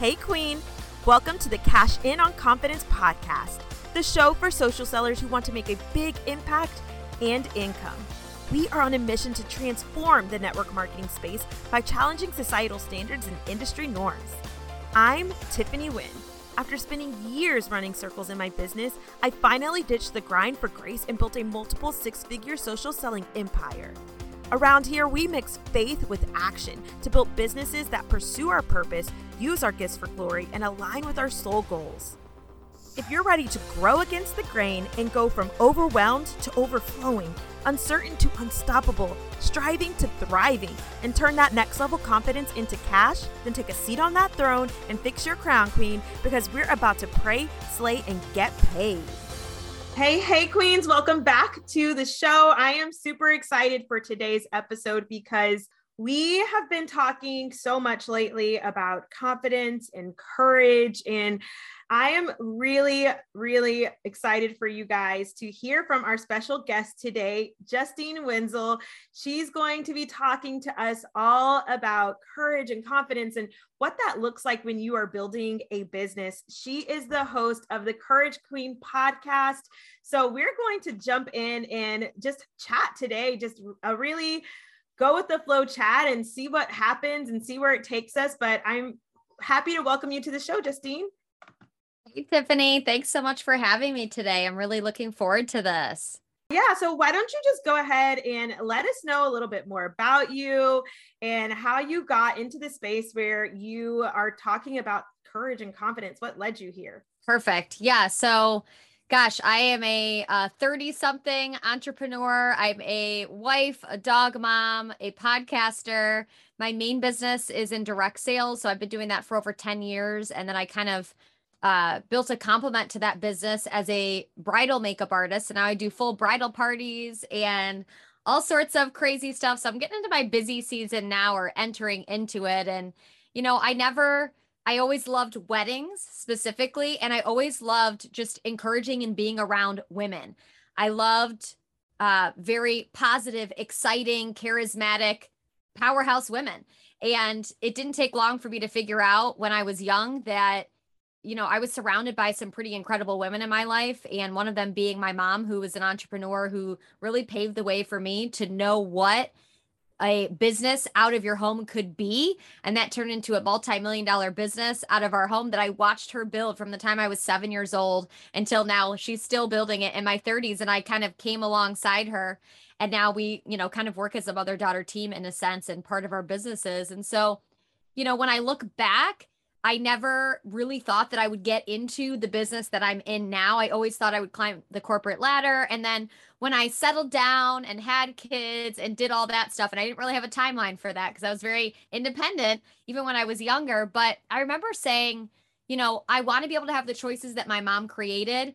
Hey, Queen. Welcome to the Cash In on Confidence podcast, the show for social sellers who want to make a big impact and income. We are on a mission to transform the network marketing space by challenging societal standards and industry norms. I'm Tiffany Wynn. After spending years running circles in my business, I finally ditched the grind for grace and built a multiple six figure social selling empire. Around here, we mix faith with action to build businesses that pursue our purpose, use our gifts for glory, and align with our soul goals. If you're ready to grow against the grain and go from overwhelmed to overflowing, uncertain to unstoppable, striving to thriving, and turn that next level confidence into cash, then take a seat on that throne and fix your crown, Queen, because we're about to pray, slay, and get paid. Hey, hey, Queens, welcome back to the show. I am super excited for today's episode because we have been talking so much lately about confidence and courage. And I am really, really excited for you guys to hear from our special guest today, Justine Wenzel. She's going to be talking to us all about courage and confidence and what that looks like when you are building a business. She is the host of the Courage Queen podcast. So we're going to jump in and just chat today, just a really go with the flow chat and see what happens and see where it takes us. But I'm happy to welcome you to the show, Justine. Hey, Tiffany. Thanks so much for having me today. I'm really looking forward to this. Yeah, so why don't you just go ahead and let us know a little bit more about you and how you got into the space where you are talking about courage and confidence? What led you here? Perfect. Yeah. So, Gosh, I am a 30 uh, something entrepreneur. I'm a wife, a dog mom, a podcaster. My main business is in direct sales. So I've been doing that for over 10 years. And then I kind of uh, built a complement to that business as a bridal makeup artist. And now I do full bridal parties and all sorts of crazy stuff. So I'm getting into my busy season now or entering into it. And, you know, I never I always loved weddings specifically, and I always loved just encouraging and being around women. I loved uh, very positive, exciting, charismatic, powerhouse women. And it didn't take long for me to figure out when I was young that, you know, I was surrounded by some pretty incredible women in my life. And one of them being my mom, who was an entrepreneur who really paved the way for me to know what a business out of your home could be. And that turned into a multi million dollar business out of our home that I watched her build from the time I was seven years old until now. She's still building it in my 30s. And I kind of came alongside her. And now we, you know, kind of work as a mother daughter team in a sense and part of our businesses. And so, you know, when I look back, I never really thought that I would get into the business that I'm in now. I always thought I would climb the corporate ladder. And then when I settled down and had kids and did all that stuff, and I didn't really have a timeline for that because I was very independent, even when I was younger. But I remember saying, you know, I want to be able to have the choices that my mom created,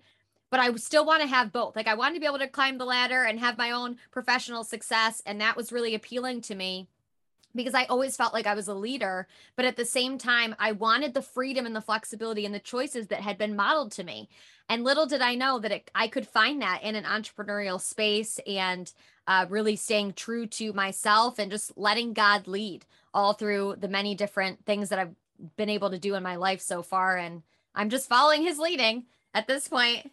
but I still want to have both. Like I wanted to be able to climb the ladder and have my own professional success. And that was really appealing to me because I always felt like I was a leader. But at the same time, I wanted the freedom and the flexibility and the choices that had been modeled to me. And little did I know that it, I could find that in an entrepreneurial space and uh, really staying true to myself and just letting God lead all through the many different things that I've been able to do in my life so far. And I'm just following his leading at this point.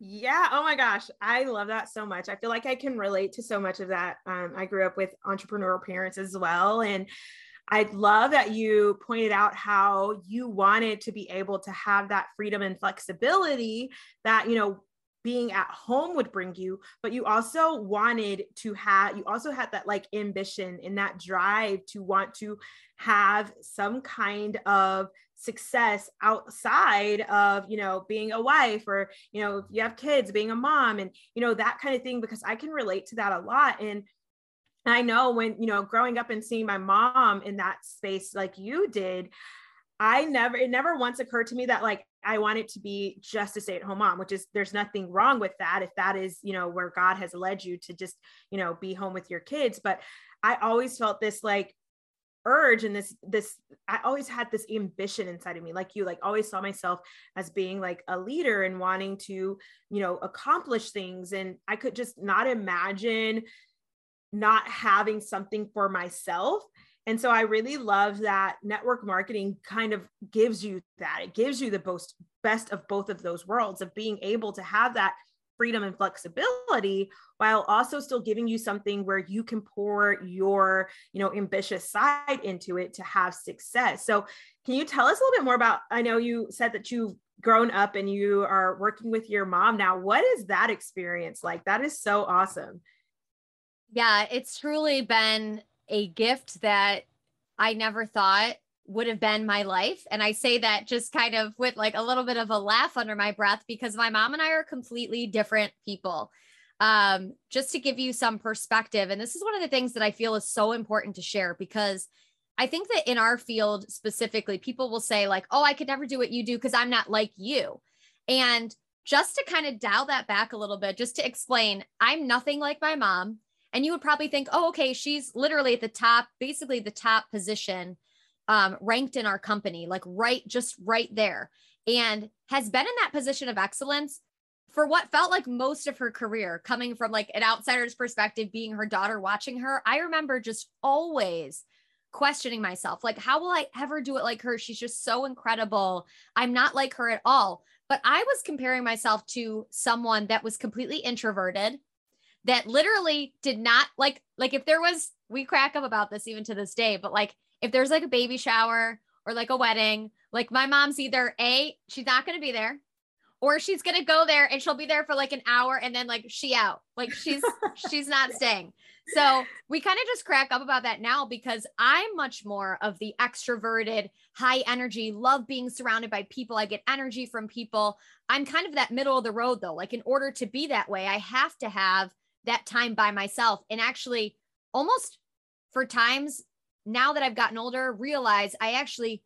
Yeah. Oh my gosh. I love that so much. I feel like I can relate to so much of that. Um, I grew up with entrepreneurial parents as well. And I love that you pointed out how you wanted to be able to have that freedom and flexibility that, you know, being at home would bring you but you also wanted to have you also had that like ambition and that drive to want to have some kind of success outside of you know being a wife or you know if you have kids being a mom and you know that kind of thing because i can relate to that a lot. And i know when you know growing up and seeing my mom in that space like you did i never it never once occurred to me that like i wanted to be just a stay-at-home mom which is there's nothing wrong with that if that is you know where god has led you to just you know be home with your kids. But i always felt this like urge and this this i always had this ambition inside of me like you like always saw myself as being like a leader and wanting to you know accomplish things. And i could just not imagine not having something for myself. And so I really love that network marketing kind of gives you that. It gives you the most best of both of those worlds of being able to have that freedom and flexibility while also still giving you something where you can pour your you know ambitious side into it to have success. So can you tell us a little bit more about i know you said that you've grown up and you are working with your mom now. What is that experience like? That is so awesome yeah it's truly been a gift that i never thought would have been my life. And I say that just kind of with like a little bit of a laugh under my breath because my mom and I are completely different people. Um, just to give you some perspective. And this is one of the things that I feel is so important to share because I think that in our field specifically, people will say, like, oh, I could never do what you do because I'm not like you. And just to kind of dial that back a little bit, just to explain, I'm nothing like my mom. And you would probably think, oh, okay, she's literally at the top, basically the top position um, ranked in our company, like right, just right there, and has been in that position of excellence for what felt like most of her career, coming from like an outsider's perspective, being her daughter, watching her. I remember just always questioning myself like, how will I ever do it like her? She's just so incredible. I'm not like her at all. But I was comparing myself to someone that was completely introverted, that literally did not like, like if there was, we crack up about this even to this day, but like if there's like a baby shower or like a wedding, like my mom's either A, she's not going to be there, or she's going to go there and she'll be there for like an hour and then like she out. Like she's she's not staying. So we kind of just crack up about that now because I'm much more of the extroverted, high energy, love being surrounded by people. I get energy from people. I'm kind of that middle of the road though. Like in order to be that way, I have to have that time by myself and actually almost for times now that I've gotten older, realize I actually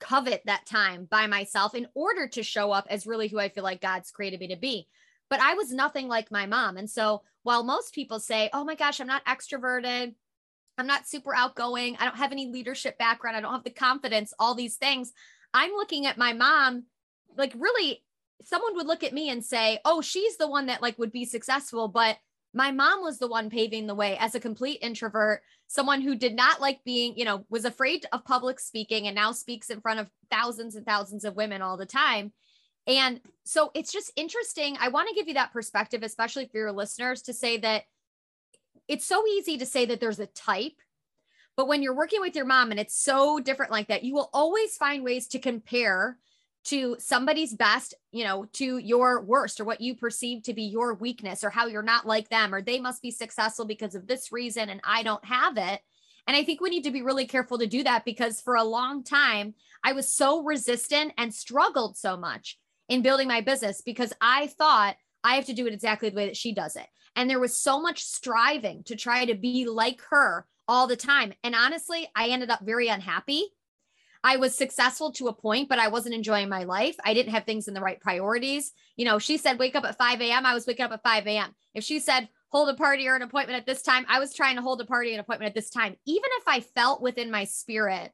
covet that time by myself in order to show up as really who I feel like God's created me to be. But I was nothing like my mom. And so while most people say, oh my gosh, I'm not extroverted, I'm not super outgoing, I don't have any leadership background, I don't have the confidence, all these things, I'm looking at my mom like really someone would look at me and say, "Oh, she's the one that like would be successful, but my mom was the one paving the way as a complete introvert, someone who did not like being, you know, was afraid of public speaking and now speaks in front of thousands and thousands of women all the time. And so it's just interesting. I want to give you that perspective, especially for your listeners, to say that it's so easy to say that there's a type. But when you're working with your mom and it's so different like that, you will always find ways to compare to somebody's best, you know, to your worst or what you perceive to be your weakness or how you're not like them or they must be successful because of this reason and I don't have it. And I think we need to be really careful to do that because for a long time, I was so resistant and struggled so much in building my business because I thought I have to do it exactly the way that she does it. And there was so much striving to try to be like her all the time. And honestly, I ended up very unhappy I was successful to a point, but I wasn't enjoying my life. I didn't have things in the right priorities. You know, she said, wake up at 5 a.m. I was waking up at 5 a.m. If she said, hold a party or an appointment at this time, I was trying to hold a party and appointment at this time. Even if I felt within my spirit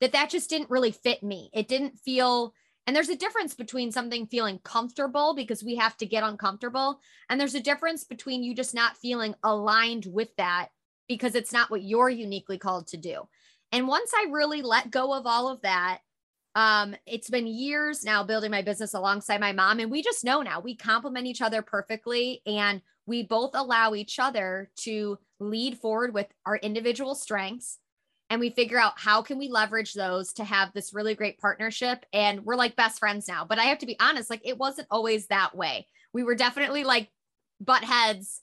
that that just didn't really fit me, it didn't feel, and there's a difference between something feeling comfortable because we have to get uncomfortable. And there's a difference between you just not feeling aligned with that because it's not what you're uniquely called to do. And once I really let go of all of that, um, it's been years now building my business alongside my mom. And we just know now we complement each other perfectly. And we both allow each other to lead forward with our individual strengths. And we figure out how can we leverage those to have this really great partnership. And we're like best friends now. But I have to be honest, like it wasn't always that way. We were definitely like butt heads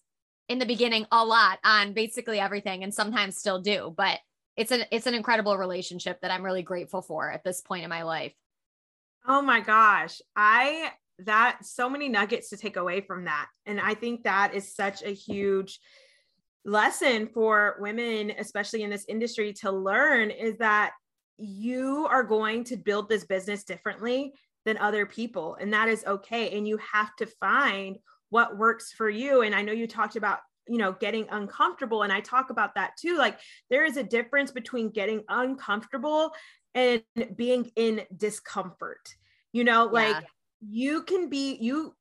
in the beginning a lot on basically everything and sometimes still do. But it's an it's an incredible relationship that I'm really grateful for at this point in my life. Oh my gosh. I that so many nuggets to take away from that. And I think that is such a huge lesson for women, especially in this industry, to learn is that you are going to build this business differently than other people. And that is okay. And you have to find what works for you. And I know you talked about you know getting uncomfortable and i talk about that too like there is a difference between getting uncomfortable and being in discomfort you know like yeah. you can be you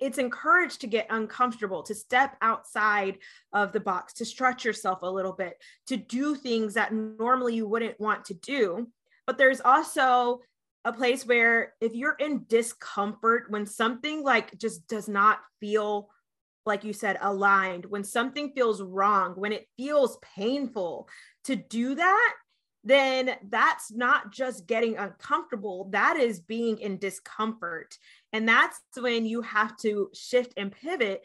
it's encouraged to get uncomfortable, to step outside of the box, to stretch yourself a little bit, to do things that normally you wouldn't want to do. But there's also a place where if you're in discomfort, when something like just does not feel like you said, aligned, when something feels wrong, when it feels painful to do that, then that's not just getting uncomfortable, that is being in discomfort. And that's when you have to shift and pivot.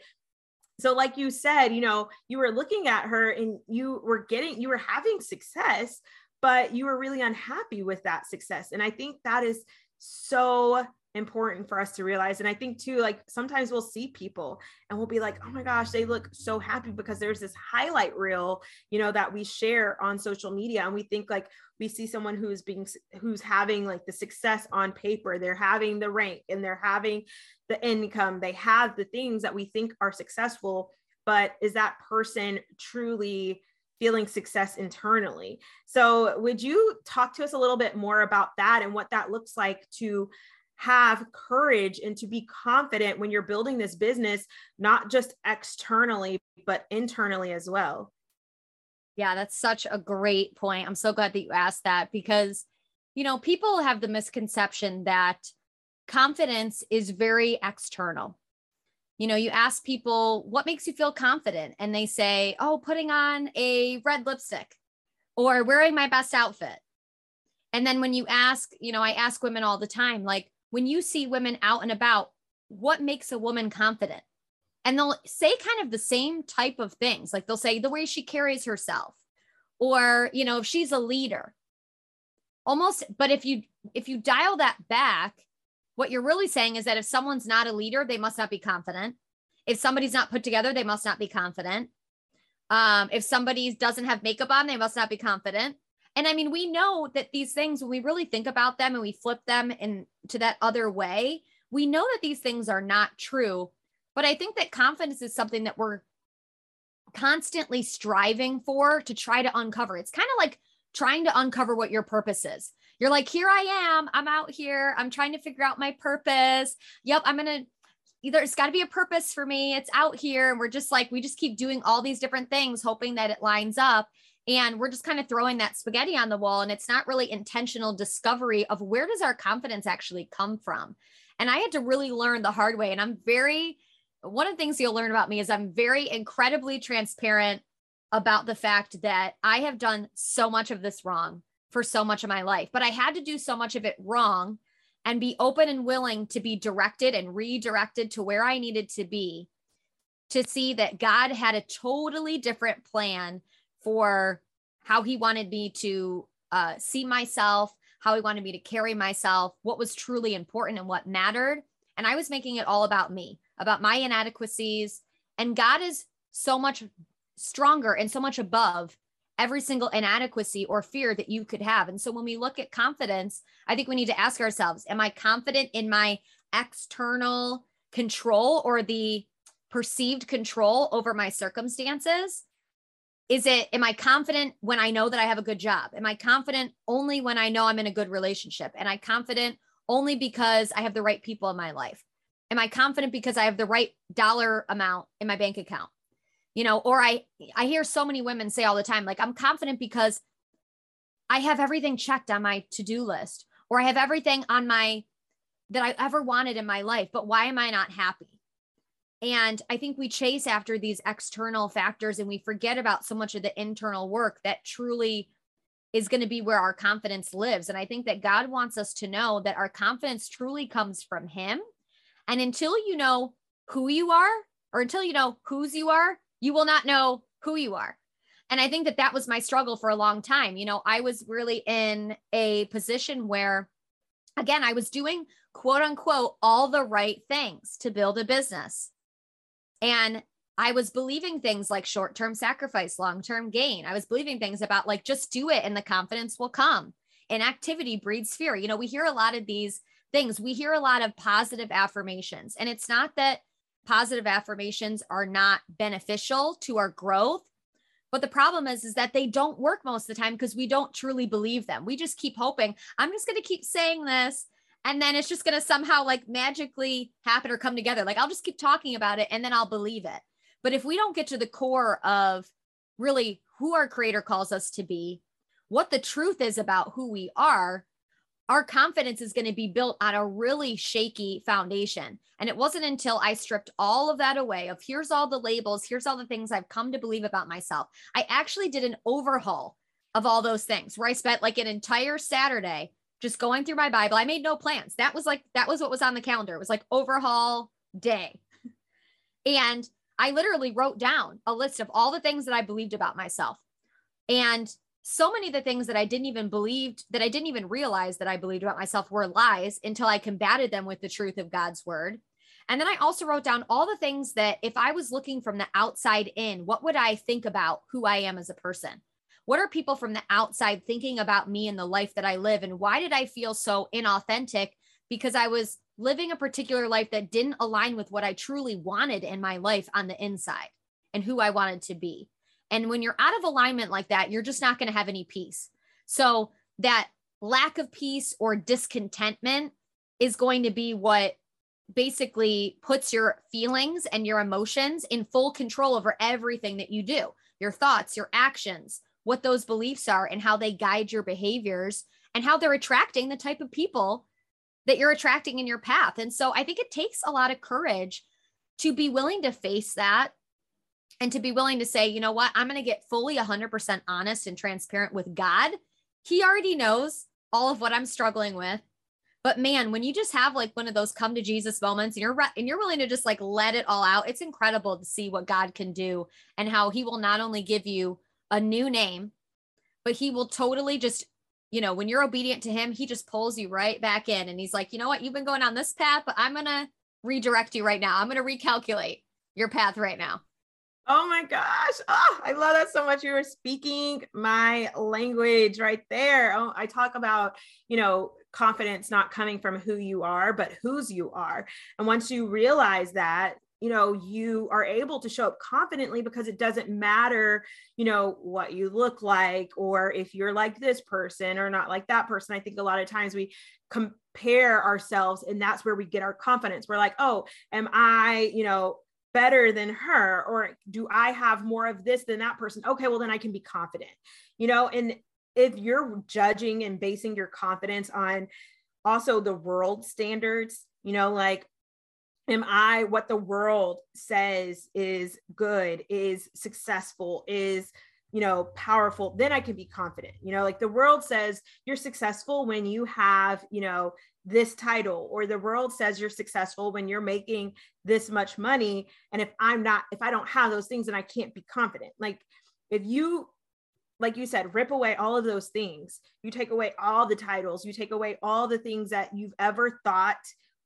So, like you said, you know, you were looking at her and you were getting, you were having success, but you were really unhappy with that success. And I think that is so important for us to realize. And I think too, like sometimes we'll see people and we'll be like, oh my gosh, they look so happy because there's this highlight reel, you know, that we share on social media. And we think like we see someone who's being, who's having like the success on paper, they're having the rank and they're having the income, they have the things that we think are successful. But is that person truly feeling success internally. So, would you talk to us a little bit more about that and what that looks like to have courage and to be confident when you're building this business, not just externally, but internally as well. Yeah, that's such a great point. I'm so glad that you asked that because, you know, people have the misconception that confidence is very external. You know, you ask people, what makes you feel confident? And they say, oh, putting on a red lipstick or wearing my best outfit. And then when you ask, you know, I ask women all the time, like, when you see women out and about, what makes a woman confident? And they'll say kind of the same type of things. Like they'll say the way she carries herself, or, you know, if she's a leader. Almost, but if you if you dial that back, what you're really saying is that if someone's not a leader, they must not be confident. If somebody's not put together, they must not be confident. Um, if somebody doesn't have makeup on, they must not be confident. And I mean, we know that these things, when we really think about them and we flip them into that other way, we know that these things are not true. But I think that confidence is something that we're constantly striving for to try to uncover. It's kind of like trying to uncover what your purpose is. You're like, here I am. I'm out here. I'm trying to figure out my purpose. Yep. I'm going to either it's got to be a purpose for me. It's out here. And we're just like, we just keep doing all these different things, hoping that it lines up and we're just kind of throwing that spaghetti on the wall and it's not really intentional discovery of where does our confidence actually come from. And i had to really learn the hard way and i'm very one of the things you'll learn about me is i'm very incredibly transparent about the fact that i have done so much of this wrong for so much of my life but i had to do so much of it wrong and be open and willing to be directed and redirected to where i needed to be to see that god had a totally different plan for how he wanted me to uh, see myself, how he wanted me to carry myself, what was truly important and what mattered. And I was making it all about me, about my inadequacies. And God is so much stronger and so much above every single inadequacy or fear that you could have. And so when we look at confidence, I think we need to ask ourselves Am I confident in my external control or the perceived control over my circumstances? Is it am i confident when i know that i have a good job? Am i confident only when i know i'm in a good relationship? Am i confident only because i have the right people in my life? Am i confident because i have the right dollar amount in my bank account? You know or i i hear so many women say all the time like i'm confident because i have everything checked on my to-do list or i have everything on my that i ever wanted in my life but why am i not happy and I think we chase after these external factors and we forget about so much of the internal work that truly is going to be where our confidence lives. And I think that God wants us to know that our confidence truly comes from Him. And until you know who you are, or until you know whose you are, you will not know who you are. And I think that that was my struggle for a long time. You know, I was really in a position where, again, I was doing quote unquote all the right things to build a business. And I was believing things like short term sacrifice, long term gain. I was believing things about like just do it and the confidence will come. Inactivity breeds fear. You know, we hear a lot of these things. We hear a lot of positive affirmations. And it's not that positive affirmations are not beneficial to our growth. But the problem is, is that they don't work most of the time because we don't truly believe them. We just keep hoping, I'm just going to keep saying this and then it's just going to somehow like magically happen or come together. Like I'll just keep talking about it and then I'll believe it. But if we don't get to the core of really who our creator calls us to be, what the truth is about who we are, our confidence is going to be built on a really shaky foundation. And it wasn't until I stripped all of that away of here's all the labels, here's all the things I've come to believe about myself. I actually did an overhaul of all those things where I spent like an entire Saturday just going through my Bible. I made no plans. That was like, that was what was on the calendar. It was like overhaul day. And I literally wrote down a list of all the things that I believed about myself. And so many of the things that I didn't even believe that I didn't even realize that I believed about myself were lies until I combated them with the truth of God's word. And then I also wrote down all the things that if I was looking from the outside in, what would I think about who I am as a person? What are people from the outside thinking about me and the life that I live? And why did I feel so inauthentic? Because I was living a particular life that didn't align with what I truly wanted in my life on the inside and who I wanted to be. And when you're out of alignment like that, you're just not going to have any peace. So that lack of peace or discontentment is going to be what basically puts your feelings and your emotions in full control over everything that you do your thoughts, your actions, what those beliefs are, and how they guide your behaviors and how they're attracting the type of people that you're attracting in your path. And so I think it takes a lot of courage to be willing to face that and to be willing to say, you know what, I'm going to get fully 100% honest and transparent with God. He already knows all of what I'm struggling with. But man, when you just have like one of those come to Jesus moments and you're re- and you're willing to just like let it all out, it's incredible to see what God can do and how he will not only give you a new name, but he will totally just you know, when you're obedient to him, he just pulls you right back in and he's like, "You know what? You've been going on this path, but I'm going to redirect you right now. I'm going to recalculate your path right now." Oh my gosh. Oh, I love that so much. You were speaking my language right there. Oh, I talk about, you know, confidence not coming from who you are, but whose you are. And once you realize that, you know, you are able to show up confidently because it doesn't matter, you know, what you look like or if you're like this person or not like that person. I think a lot of times we compare ourselves and that's where we get our confidence. We're like, oh, am I, you know, better than her or do i have more of this than that person okay well then i can be confident you know and if you're judging and basing your confidence on also the world standards you know like am i what the world says is good is successful is you know powerful? Then i can be confident you know like the world says you're successful when you have you know this title or the world says you're successful when you're making this much money. And if i'm not if i don't have those things then i can't be confident. Like if you like you said rip away all of those things you take away all the titles you take away all the things that you've ever thought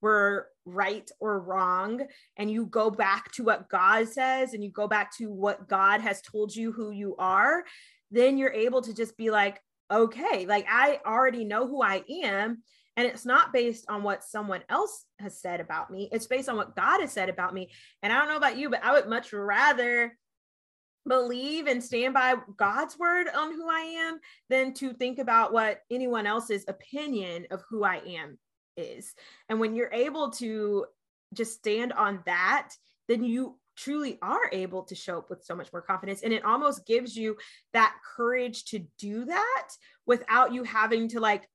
were right or wrong and you go back to what god says and you go back to what god has told you who you are then you're able to just be like okay like i already know who i am and it's not based on what someone else has said about me. It's based on what God has said about me. And I don't know about you, but I would much rather believe and stand by God's word on who I am than to think about what anyone else's opinion of who I am is. And when you're able to just stand on that, then you truly are able to show up with so much more confidence. And it almost gives you that courage to do that without you having to like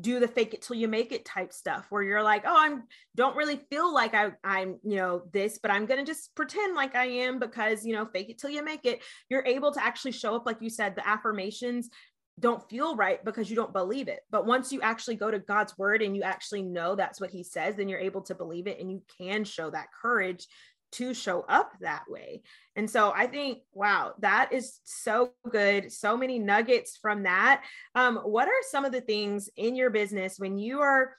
do the fake it till you make it type stuff where you're like oh i'm don't really feel like I, i'm you know this but i'm gonna just pretend like i am because you know fake it till you make it you're able to actually show up like you said the affirmations don't feel right because you don't believe it but once you actually go to god's word and you actually know that's what he says then you're able to believe it and you can show that courage to show up that way. And so I think, wow, that is so good. So many nuggets from that. Um, what are some of the things in your business when you are,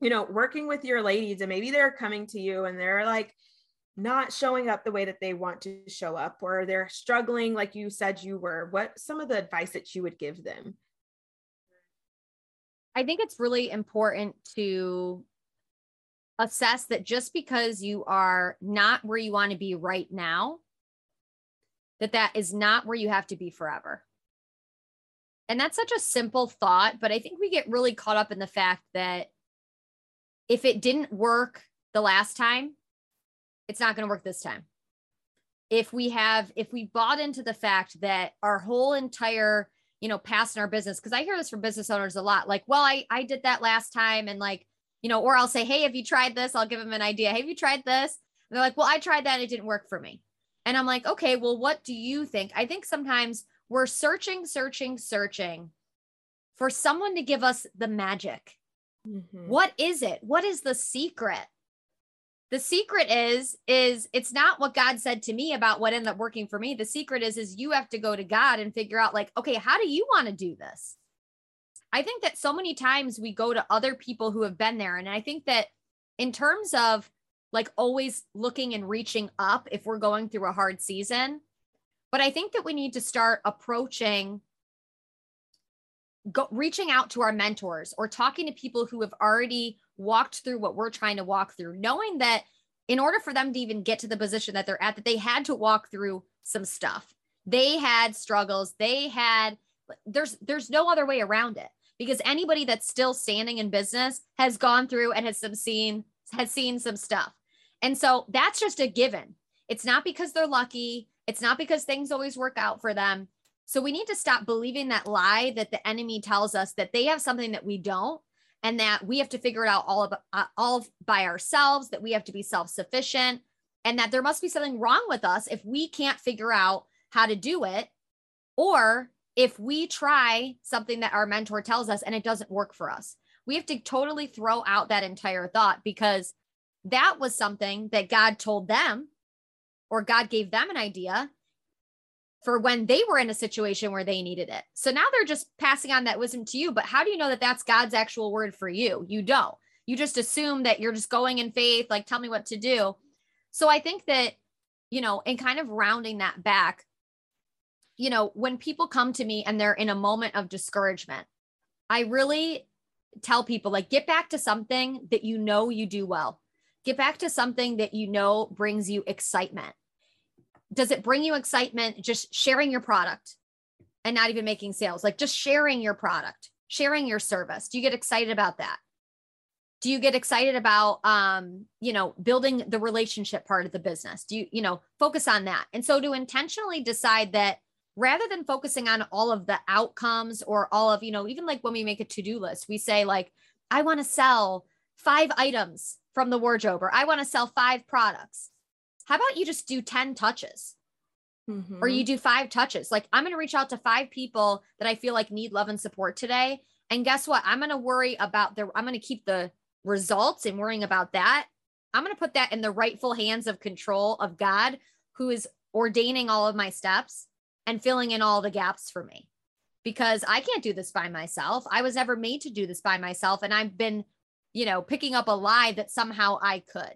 you know, working with your ladies and maybe they're coming to you and they're like, not showing up the way that they want to show up or they're struggling like you said you were what some of the advice that you would give them? I think it's really important to assess that just because you are not where you want to be right now that that is not where you have to be forever. And that's such a simple thought but i think we get really caught up in the fact that if it didn't work the last time, it's not going to work this time. If we have, if we bought into the fact that our whole entire, you know, past in our business, because I hear this from business owners a lot, like, well, I I did that last time, and like, you know, or I'll say, hey, have you tried this? I'll give them an idea. Hey, have you tried this? And they're like, well, I tried that, it didn't work for me. And I'm like, okay, well, what do you think? I think sometimes we're searching, searching, searching for someone to give us the magic. Mm-hmm. What is it? What is the secret? The secret is is it's not what God said to me about what ended up working for me. The secret is is you have to go to God and figure out like, okay, how do you want to do this? I think that so many times we go to other people who have been there and I think that in terms of like always looking and reaching up if we're going through a hard season, but I think that we need to start approaching go, reaching out to our mentors or talking to people who have already walked through what we're trying to walk through, knowing that in order for them to even get to the position that they're at, that they had to walk through some stuff. They had struggles. They had there's there's no other way around it because anybody that's still standing in business has gone through and has some seen has seen some stuff. And so that's just a given. It's not because they're lucky. It's not because things always work out for them. So we need to stop believing that lie that the enemy tells us that they have something that we don't and that we have to figure it out all of, uh, all by ourselves, that we have to be self-sufficient and that there must be something wrong with us if we can't figure out how to do it or if we try something that our mentor tells us and it doesn't work for us. We have to totally throw out that entire thought because that was something that God told them or God gave them an idea for when they were in a situation where they needed it. So now they're just passing on that wisdom to you. But how do you know that that's God's actual word for you? You don't. You just assume that you're just going in faith, like, tell me what to do. So I think that, you know, and kind of rounding that back, you know, when people come to me and they're in a moment of discouragement, I really tell people, like, get back to something that you know you do well. Get back to something that you know brings you excitement does it bring you excitement just sharing your product and not even making sales? Like just sharing your product sharing your service. Do you get excited about that? Do you get excited about um you know building the relationship part of the business? Do you you know focus on that. And so to intentionally decide that rather than focusing on all of the outcomes or all of you know even like when we make a to-do list we say like i want to sell five items from the wardrobe or i want to sell five products how about you just do 10 touches? Mm-hmm. Or you do five touches. Like I'm going to reach out to five people that I feel like need love and support today. And guess what? I'm going to worry about the, I'm going to keep the results and worrying about that. I'm going to put that in the rightful hands of control of God, who is ordaining all of my steps and filling in all the gaps for me because I can't do this by myself. I was never made to do this by myself. And I've been, you know, picking up a lie that somehow I could.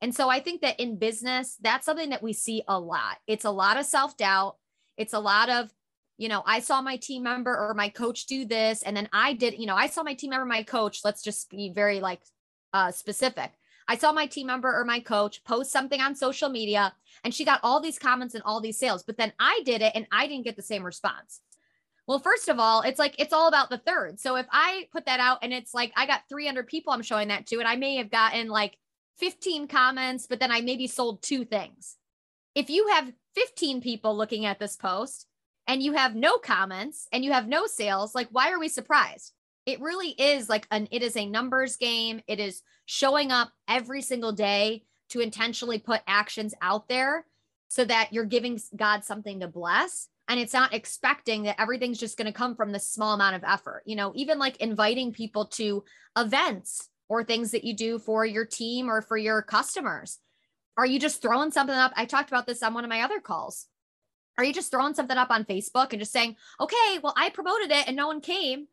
And so I think that in business, that's something that we see a lot. It's a lot of self doubt. It's a lot of, you know, I saw my team member or my coach do this. And then I did, you know, I saw my team member, my coach, let's just be very like uh, specific. I saw my team member or my coach post something on social media and she got all these comments and all these sales, but then I did it and I didn't get the same response. Well, first of all, it's like it's all about the third. So if I put that out and it's like I got 300 people I'm showing that to, and I may have gotten like 15 comments, but then I maybe sold two things. If you have 15 people looking at this post and you have no comments and you have no sales, like why are we surprised? It really is like an it is a numbers game. It is showing up every single day to intentionally put actions out there so that you're giving God something to bless and it's not expecting that everything's just going to come from this small amount of effort. You know, even like inviting people to events or things that you do for your team or for your customers? Are you just throwing something up? I talked about this on one of my other calls. Are you just throwing something up on Facebook and just saying, okay, well, I promoted it and no one came?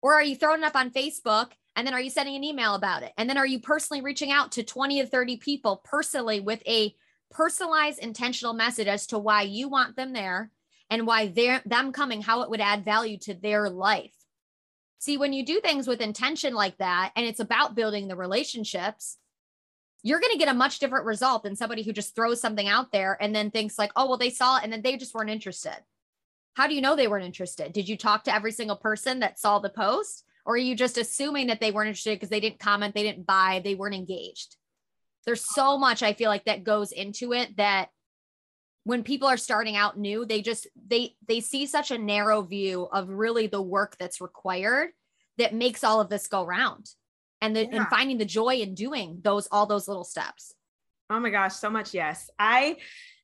Or are you throwing it up on Facebook and then are you sending an email about it? And then are you personally reaching out to 20 or 30 people personally with a personalized intentional message as to why you want them there and why they're them coming, how it would add value to their life? See, when you do things with intention like that, and it's about building the relationships, you're going to get a much different result than somebody who just throws something out there and then thinks like, oh, well, they saw it and then they just weren't interested. How do you know they weren't interested? Did you talk to every single person that saw the post? Or are you just assuming that they weren't interested because they didn't comment, they didn't buy, they weren't engaged? There's so much I feel like that goes into it that when people are starting out new, they just they they see such a narrow view of really the work that's required that makes all of this go round. And the yeah. and finding the joy in doing those all those little steps. Oh my gosh, so much yes. I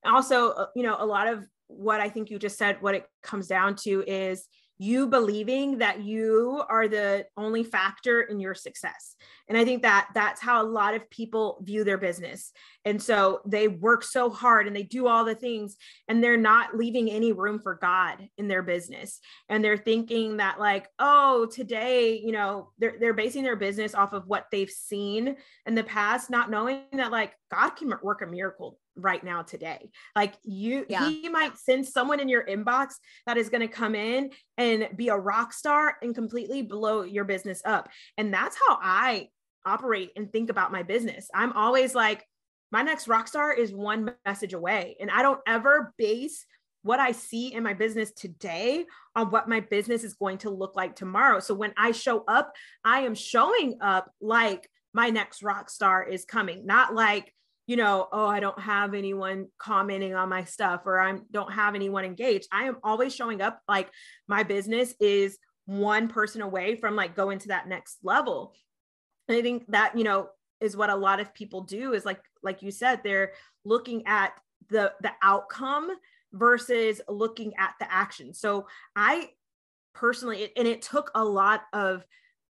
also, uh, you know, a lot of what I think you just said, what it comes down to is you believing that you are the only factor in your success. And i think that that's how a lot of people view their business. And so they work so hard and they do all the things and they're not leaving any room for god in their business. And they're thinking that like oh today you know they're, they're basing their business off of what they've seen in the past not knowing that like god can work a miracle right now today. Like you, yeah. he might send someone in your inbox that is going to come in and be a rock star and completely blow your business up. And that's how I operate and think about my business. I'm always like, my next rock star is one message away. And I don't ever base what I see in my business today on what my business is going to look like tomorrow. So when I show up, I am showing up like my next rock star is coming, not like you know, oh, I don't have anyone commenting on my stuff or I don't have anyone engaged. I am always showing up like my business is one person away from like going to that next level. And I think that, you know, is what a lot of people do is like like you said they're looking at the the outcome versus looking at the action. So I personally and it took a lot of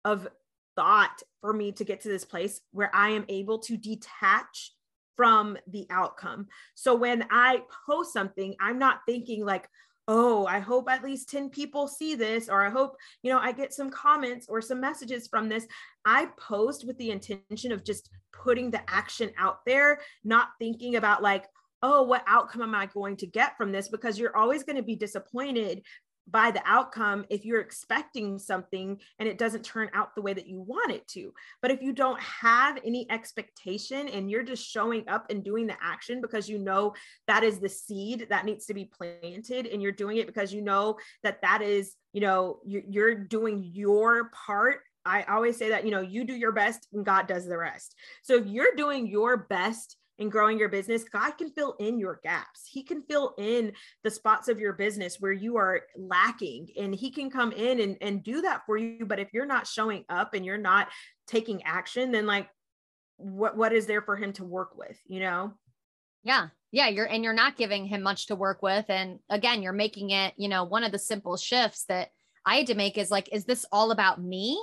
of thought for me to get to this place where I am able to detach from the outcome. So when I post something, I'm not thinking like, oh, I hope at least 10 people see this, or I hope, you know, I get some comments or some messages from this. I post with the intention of just putting the action out there, not thinking about like, oh, what outcome am I going to get from this? Because you're always going to be disappointed by the outcome if you're expecting something and it doesn't turn out the way that you want it to. But if you don't have any expectation and you're just showing up and doing the action because you know that is the seed that needs to be planted and you're doing it because you know that that is, you know, you're, doing your part I always say that, you know, you do your best and God does the rest. So if you're doing your best in growing your business, God can fill in your gaps. He can fill in the spots of your business where you are lacking, and He can come in and, and do that for you. But if you're not showing up and you're not taking action, then like what what is there for him to work with, you know? Yeah. Yeah, you're and you're not giving him much to work with. And again, you're making it, you know, one of the simple shifts that I had to make is like, is this all about me?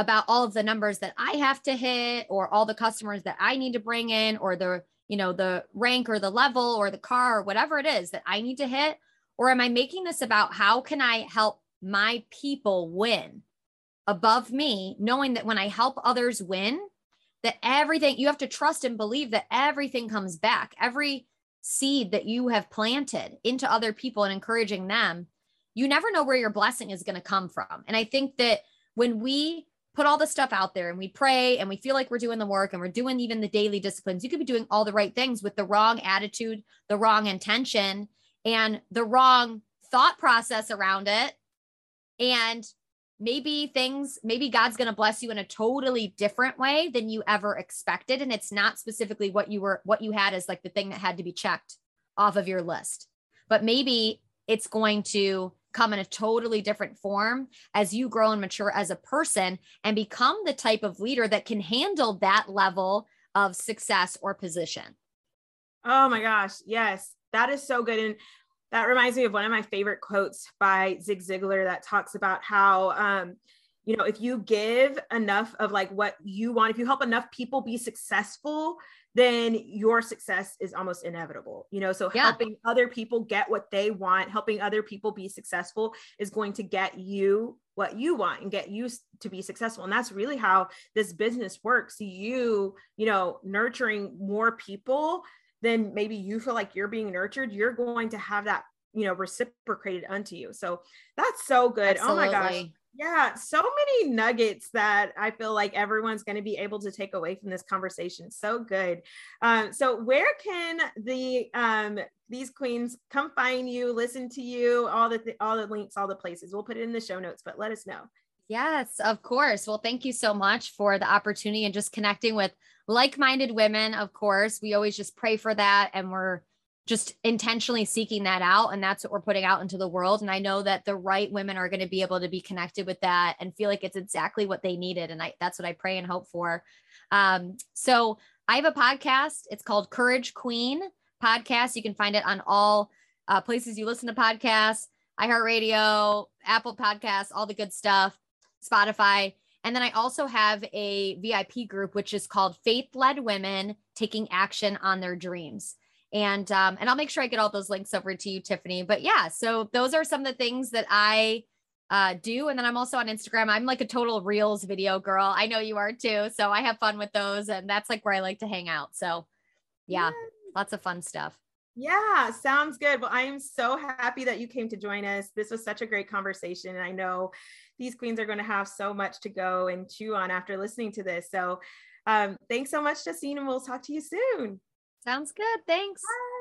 About all of the numbers that I have to hit or all the customers that I need to bring in or the, you know, the rank or the level or the car or whatever it is that I need to hit? Or am I making this about how can I help my people win above me, knowing that when I help others win, that everything you have to trust and believe that everything comes back. Every seed that you have planted into other people and encouraging them, you never know where your blessing is going to come from. And I think that when we put all the stuff out there and we pray and we feel like we're doing the work and we're doing even the daily disciplines. You could be doing all the right things with the wrong attitude, the wrong intention, and the wrong thought process around it. And maybe things, maybe God's going to bless you in a totally different way than you ever expected. And it's not specifically what you were, what you had as like the thing that had to be checked off of your list. But maybe it's going to come in a totally different form as you grow and mature as a person and become the type of leader that can handle that level of success or position. Oh my gosh. Yes, that is so good. And that reminds me of one of my favorite quotes by Zig Ziglar that talks about how, um, you know, if you give enough of like what you want, if you help enough people be successful, then your success is almost inevitable. You know, so yeah. helping other people get what they want, helping other people be successful is going to get you what you want and get you to be successful. And that's really how this business works. You, you know, nurturing more people then maybe you feel like you're being nurtured, you're going to have that, you know, reciprocated unto you. So that's so good. Absolutely. Oh my gosh. Yeah, so many nuggets that I feel like everyone's going to be able to take away from this conversation. So good. Um, so where can the um, these queens come find you, listen to you, all the th- all the links, all the places. We'll put it in the show notes, but let us know. Yes, of course. Well, thank you so much for the opportunity and just connecting with like minded women. Of course, we always just pray for that and we're just intentionally seeking that out. And that's what we're putting out into the world. And I know that the right women are going to be able to be connected with that and feel like it's exactly what they needed. And I, that's what I pray and hope for. Um, so I have a podcast. It's called Courage Queen Podcast. You can find it on all uh, places you listen to podcasts, iHeartRadio, Apple Podcasts, all the good stuff. Spotify. And then I also have a VIP group, which is called Faith Led Women Taking Action on Their Dreams. And um, and I'll make sure I get all those links over to you, Tiffany. But yeah, so those are some of the things that I uh, do. And then I'm also on Instagram. I'm like a total reels video girl. I know you are too. So I have fun with those. And that's like where I like to hang out. So yeah, lots of fun stuff. Yeah, sounds good. Well, I am so happy that you came to join us. This was such a great conversation. And I know these queens are going to have so much to go and chew on after listening to this. So um, thanks so much, Justine, and we'll talk to you soon. Sounds good. Thanks. Bye.